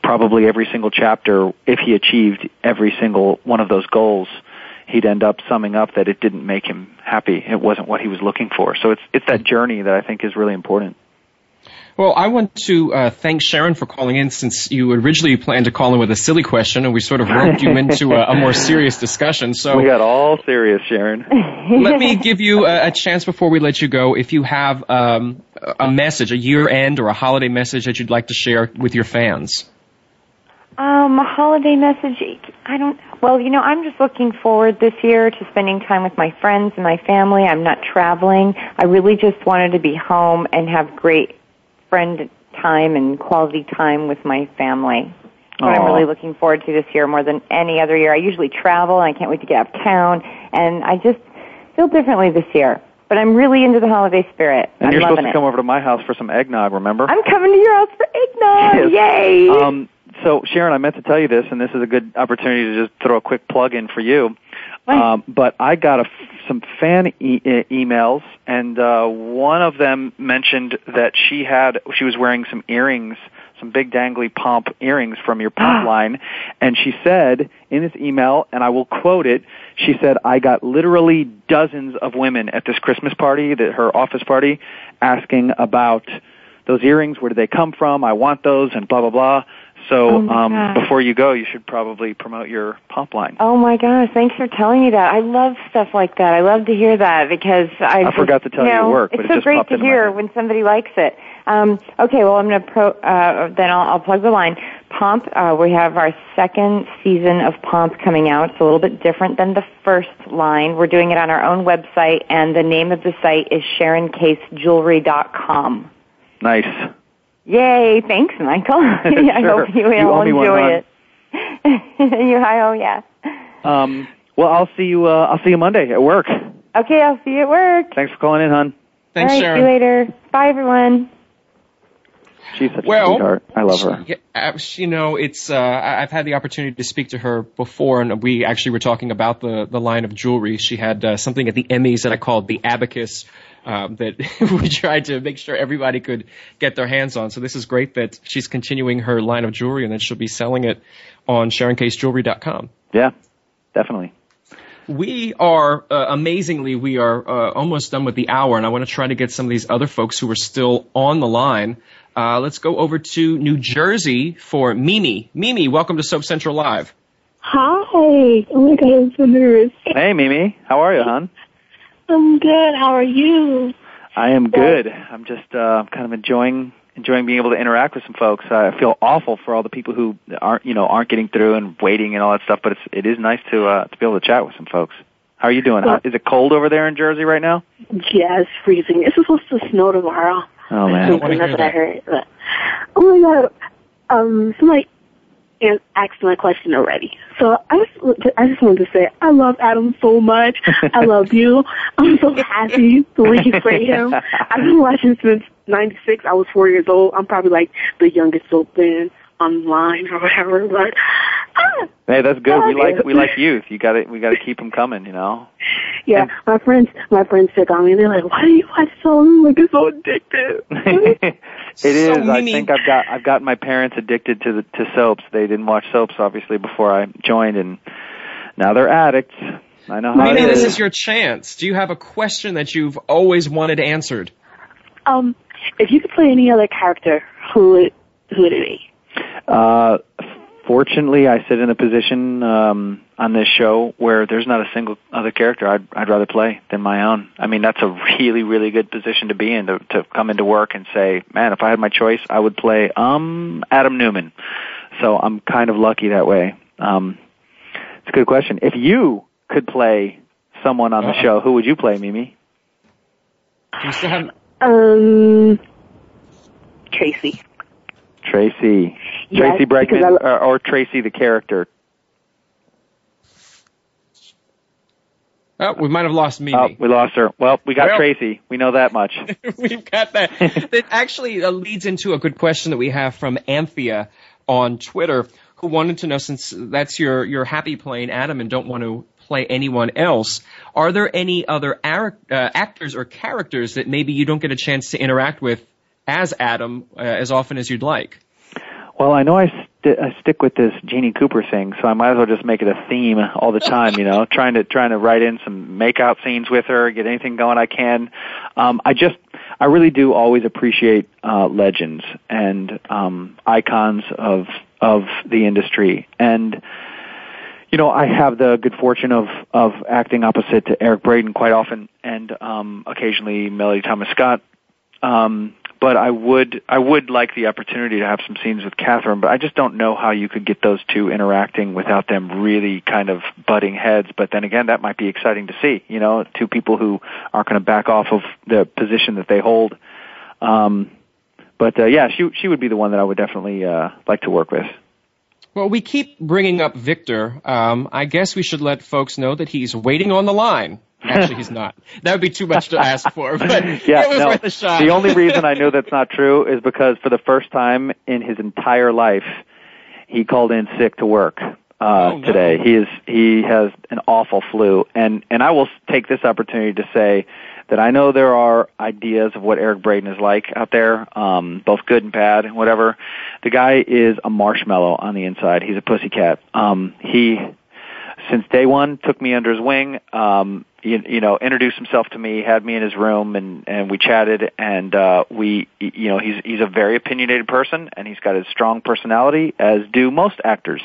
probably every single chapter if he achieved every single one of those goals he'd end up summing up that it didn't make him happy. It wasn't what he was looking for. So it's it's that journey that I think is really important. Well, I want to uh, thank Sharon for calling in since you originally planned to call in with a silly question and we sort of roped you into a, a more serious discussion. So we got all serious, Sharon. <laughs> let me give you a, a, chance before we let you go. If you have um, a message, a year end or a holiday message that you'd like to share with your fans. Um, a holiday message. I don't. Well, you know, I'm just looking forward this year to spending time with my friends and my family. I'm not traveling. I really just wanted to be home and have great friend time and quality time with my family. What I'm really looking forward to this year more than any other year. I usually travel and I can't wait to get out of town and I just feel differently this year. But I'm really into the holiday spirit. And I'm you're supposed to it. come over to my house for some eggnog, remember? I'm coming to your house for eggnog. Yay! Um, so Sharon, I meant to tell you this, and this is a good opportunity to just throw a quick plug in for you. Um, but I got a, some fan e- emails, and uh, one of them mentioned that she had she was wearing some earrings, some big dangly pomp earrings from your Pomp <gasps> line, and she said in this email, and I will quote it. She said, "I got literally dozens of women at this Christmas party, that her office party, asking about." Those earrings, where did they come from? I want those, and blah blah blah. So Oh um, before you go, you should probably promote your pop line. Oh my gosh, thanks for telling me that. I love stuff like that. I love to hear that because I, I just, forgot to tell you know, work, but it's it so just great to hear when somebody likes it. Um, okay, well I'm going to pro. Uh, then I'll, I'll plug the line. Pomp. Uh, we have our second season of Pomp coming out. It's a little bit different than the first line. We're doing it on our own website, and the name of the site is SharonCaseJewelry.com. Nice. Yay! Thanks, Michael. <laughs> <laughs> I Sure. hope you, You all enjoy it. <laughs> you, I oh yeah. Um, well, I'll see you. Uh, I'll see you Monday at work. Okay, I'll see you at work. Thanks for calling in, hon. Thanks, All right, Sharon. see you later. Bye, everyone. She's such Well, a sweetheart. I love her. Yeah, uh, you know, it's. Uh, I- I've had the opportunity to speak to her before, and we actually were talking about the the line of jewelry. She had uh, something at the Emmys that I called the abacus. Um, that <laughs> we tried to make sure everybody could get their hands on. So this is great that she's continuing her line of jewelry, and that she'll be selling it on SharonCaseJewelry.com. Yeah, definitely. We are uh, amazingly, we are uh, almost done with the hour, and I want to try to get some of these other folks who are still on the line. Uh, let's go over to New Jersey for Mimi. Mimi, welcome to Soap Central Live. Hi. Oh my god, I'm so nervous. Hey, Mimi. How are you, hon? I'm good. How are you? I am good. I'm just uh, kind of enjoying enjoying being able to interact with some folks. I feel awful for all the people who aren't you know aren't getting through and waiting and all that stuff. But it's it is nice to uh, to be able to chat with some folks. How are you doing? How, is it cold over there in Jersey right now? Yeah, it's freezing. It's supposed to snow tomorrow. Oh man, Freezing, That's what I heard. But, oh my god. Um, somebody an- asked my question already. So I just, I just wanted to say I love Adam so much. I <laughs> love you. I'm so happy the way you play him. I've been watching since '96. I was four years old. I'm probably like the youngest soap fan online or whatever. But ah, Hey, that's good. We like we like youth. You got to we got to keep them coming. You know. yeah, my friends, my friends pick on me. and They're like, "Why do you watch so? Long? Like it's so addictive." <laughs> it is. So, I think I've got I've got my parents addicted to the to soaps. They didn't watch soaps obviously before I joined, and now they're addicts. I know how Mimi, it this is. is your chance. Do you have a question that you've always wanted answered? Um, if you could play any other character, who would who would it be? Uh, fortunately, I sit in a position um, on this show where there's not a single other character I'd I'd rather play than my own. I mean, that's a really really good position to be in to to come into work and say, man, if I had my choice, I would play um Adam Newman. So I'm kind of lucky that way. Um, it's a good question. If you could play someone on the Uh-oh. show, who would you play, Mimi? Do you still have? Um, Tracy. Tracy. Yes, Tracy because Bregman I- or, or Tracy the character. Oh, we might have lost Mimi. Oh, we lost her. Well, we got Well- Tracy. We know that much. <laughs> We've got that. <laughs> that actually uh, leads into a good question that we have from Anthea on Twitter, who wanted to know since that's your your happy playing Adam and don't want to play anyone else, are there any other ar- uh, actors or characters that maybe you don't get a chance to interact with as Adam uh, as often as you'd like? Well, I know I, st- I stick with this Jeanne Cooper thing, so I might as well just make it a theme all the time. You know, <laughs> trying to trying to write in some makeout scenes with her, get anything going I can. Um, I just, I really do always appreciate uh, legends and um, icons of of the industry, and you know, I have the good fortune of of acting opposite to Eric Braeden quite often, and um, occasionally Melody Thomas Scott. Um, but I would I would like the opportunity to have some scenes with Catherine, but I just don't know how you could get those two interacting without them really kind of butting heads. But then again, that might be exciting to see. You know, two people who aren't going to back off of the position that they hold. Um, but uh, yeah, she she would be the one that I would definitely uh, like to work with. Well, we keep bringing up Victor. Um, I guess we should let folks know that he's waiting on the line. Actually, he's not. That would be too much to ask for, but yeah, <laughs> it was no. worth a shot. The only reason I know that's not true is because for the first time in his entire life, he called in sick to work uh, Oh, no. today. He is he has an awful flu, and and I will take this opportunity to say that I know there are ideas of what Eric Braeden is like out there, um, both good and bad, and whatever. The guy is a marshmallow on the inside. He's a pussycat. Um, he since day one took me under his wing um you, you know introduced himself to me had me in his room and and we chatted and uh we you know he's he's a very opinionated person and he's got a strong personality as do most actors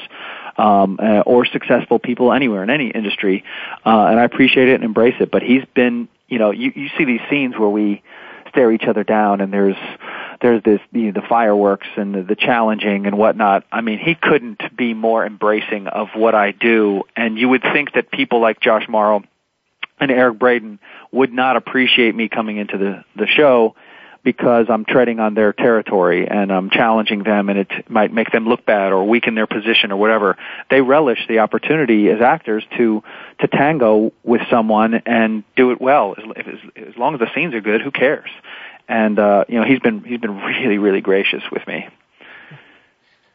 um uh, or successful people anywhere in any industry uh and I appreciate it and embrace it but he's been you know you you see these scenes where we stare each other down and there's there's this you know, the fireworks and the, the challenging and whatnot. I mean, he couldn't be more embracing of what I do. And you would think that people like Josh Morrow and Eric Braeden would not appreciate me coming into the the show because I'm treading on their territory and I'm challenging them and it might make them look bad or weaken their position or whatever. They relish the opportunity as actors to to tango with someone and do it well. As, if, as long as the scenes are good, who cares? And uh, you know, he's been he's been <laughs> really really gracious with me.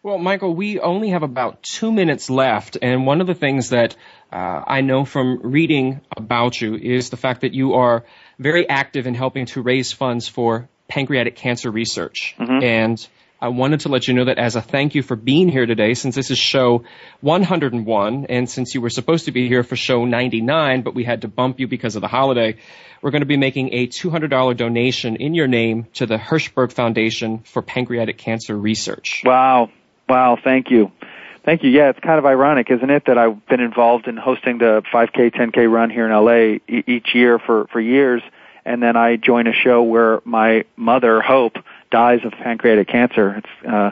Well, Michael, we only have about two minutes left, and one of the things that uh, I know from reading about you is the fact that you are very active in helping to raise funds for pancreatic cancer research. And I wanted to let you know that as a thank you for being here today, since this is show 101, and since you were supposed to be here for show 99, but we had to bump you because of the holiday, we're going to be making a $200 donation in your name to the Hirschberg Foundation for Pancreatic Cancer Research. Wow. Wow, thank you. Thank you. Yeah, it's kind of ironic, isn't it, that I've been involved in hosting the 5K, 10K run here in LA e- each year for, for years, and then I join a show where my mother, Hope, dies of pancreatic cancer. It's uh,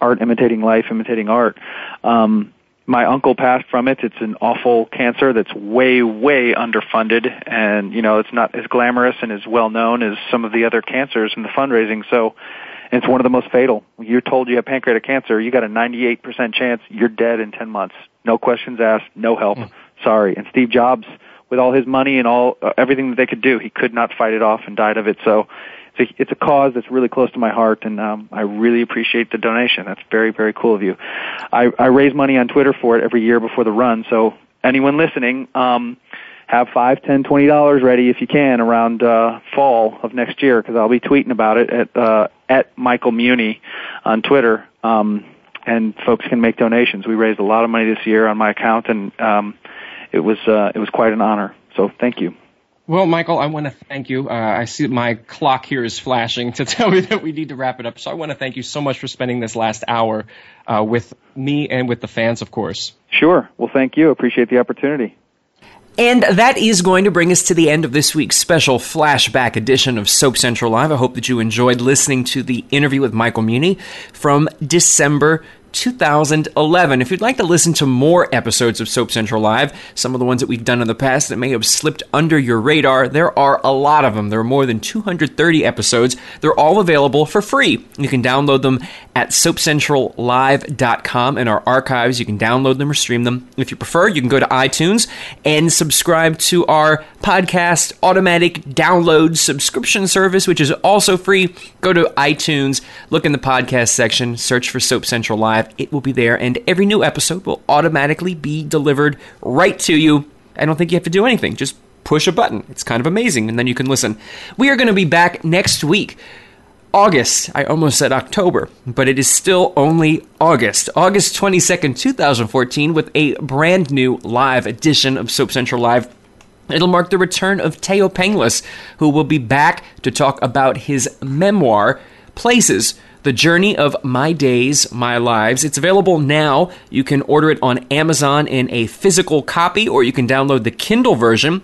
art imitating life, imitating art. Um, my uncle passed from it. It's an awful cancer that's way, way underfunded, and you know it's not as glamorous and as well known as some of the other cancers in the fundraising. So, it's one of the most fatal. You're told you have pancreatic cancer, you got a 98% chance you're dead in 10 months. No questions asked, no help. Sorry. And Steve Jobs, with all his money and all uh, everything that they could do, he could not fight it off and died of it. So, it's a, it's a cause that's really close to my heart, and um, I really appreciate the donation. That's very, very cool of you. I, I raise money on Twitter for it every year before the run, so anyone listening, um, have five, ten, twenty dollars ready if you can around uh, fall of next year because I'll be tweeting about it at uh, at Michael Muhney on Twitter, um, and folks can make donations. We raised a lot of money this year on my account, and um, it was uh, it was quite an honor. So thank you. Well, Michael, I want to thank you. Uh, I see my clock here is flashing to <laughs> tell me that we need to wrap it up. So I want to thank you so much for spending this last hour uh, with me and with the fans, of course. Sure. Well, thank you. Appreciate the opportunity. And that is going to bring us to the end of this week's special flashback edition of Soap Central Live. I hope that you enjoyed listening to the interview with Michael Muhney from December 2011. If you'd like to listen to more episodes of Soap Central Live, some of the ones that we've done in the past that may have slipped under your radar, there are a lot of them. There are more than 230 episodes. They're all available for free. You can download them at soapcentrallive.com in our archives. You can download them or stream them. If you prefer, you can go to iTunes and subscribe to our podcast automatic download subscription service, which is also free. Go to iTunes, look in the podcast section, search for Soap Central Live. It will be there, and every new episode will automatically be delivered right to you. I don't think you have to do anything. Just push a button. It's kind of amazing, and then you can listen. We are going to be back next week August. I almost said October, but it is still only August. August 22nd, 2014, with a brand new live edition of Soap Central Live. It'll mark the return of Thaao Penghlis, who will be back to talk about his memoir, Places The Journey of My Days, My Lives. It's available now. You can order it on Amazon in a physical copy, or you can download the Kindle version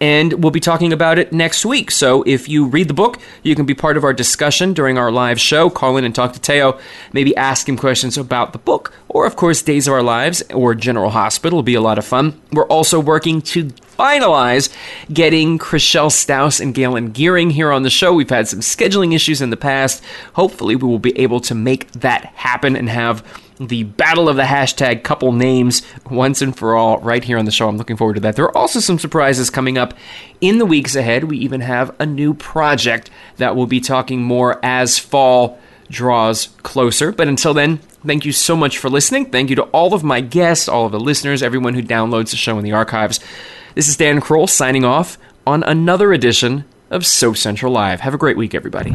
and we'll be talking about it next week. So if you read the book, you can be part of our discussion during our live show. Call in and talk to Thaao, maybe ask him questions about the book, or of course, Days of Our Lives or General Hospital will be a lot of fun. We're also working to finalize getting Chrishell Stause and Galen Gering here on the show. We've had some scheduling issues in the past. Hopefully, we will be able to make that happen and have the battle of the hashtag couple names once and for all right here on the show. I'm looking forward to that. There are also some surprises coming up in the weeks ahead. We even have a new project that we'll be talking more as fall draws closer. But until then, thank you so much for listening. Thank you to all of my guests, all of the listeners, everyone who downloads the show in the archives. This is Dan Kroll signing off on another edition of Soap Central Live. Have a great week, everybody.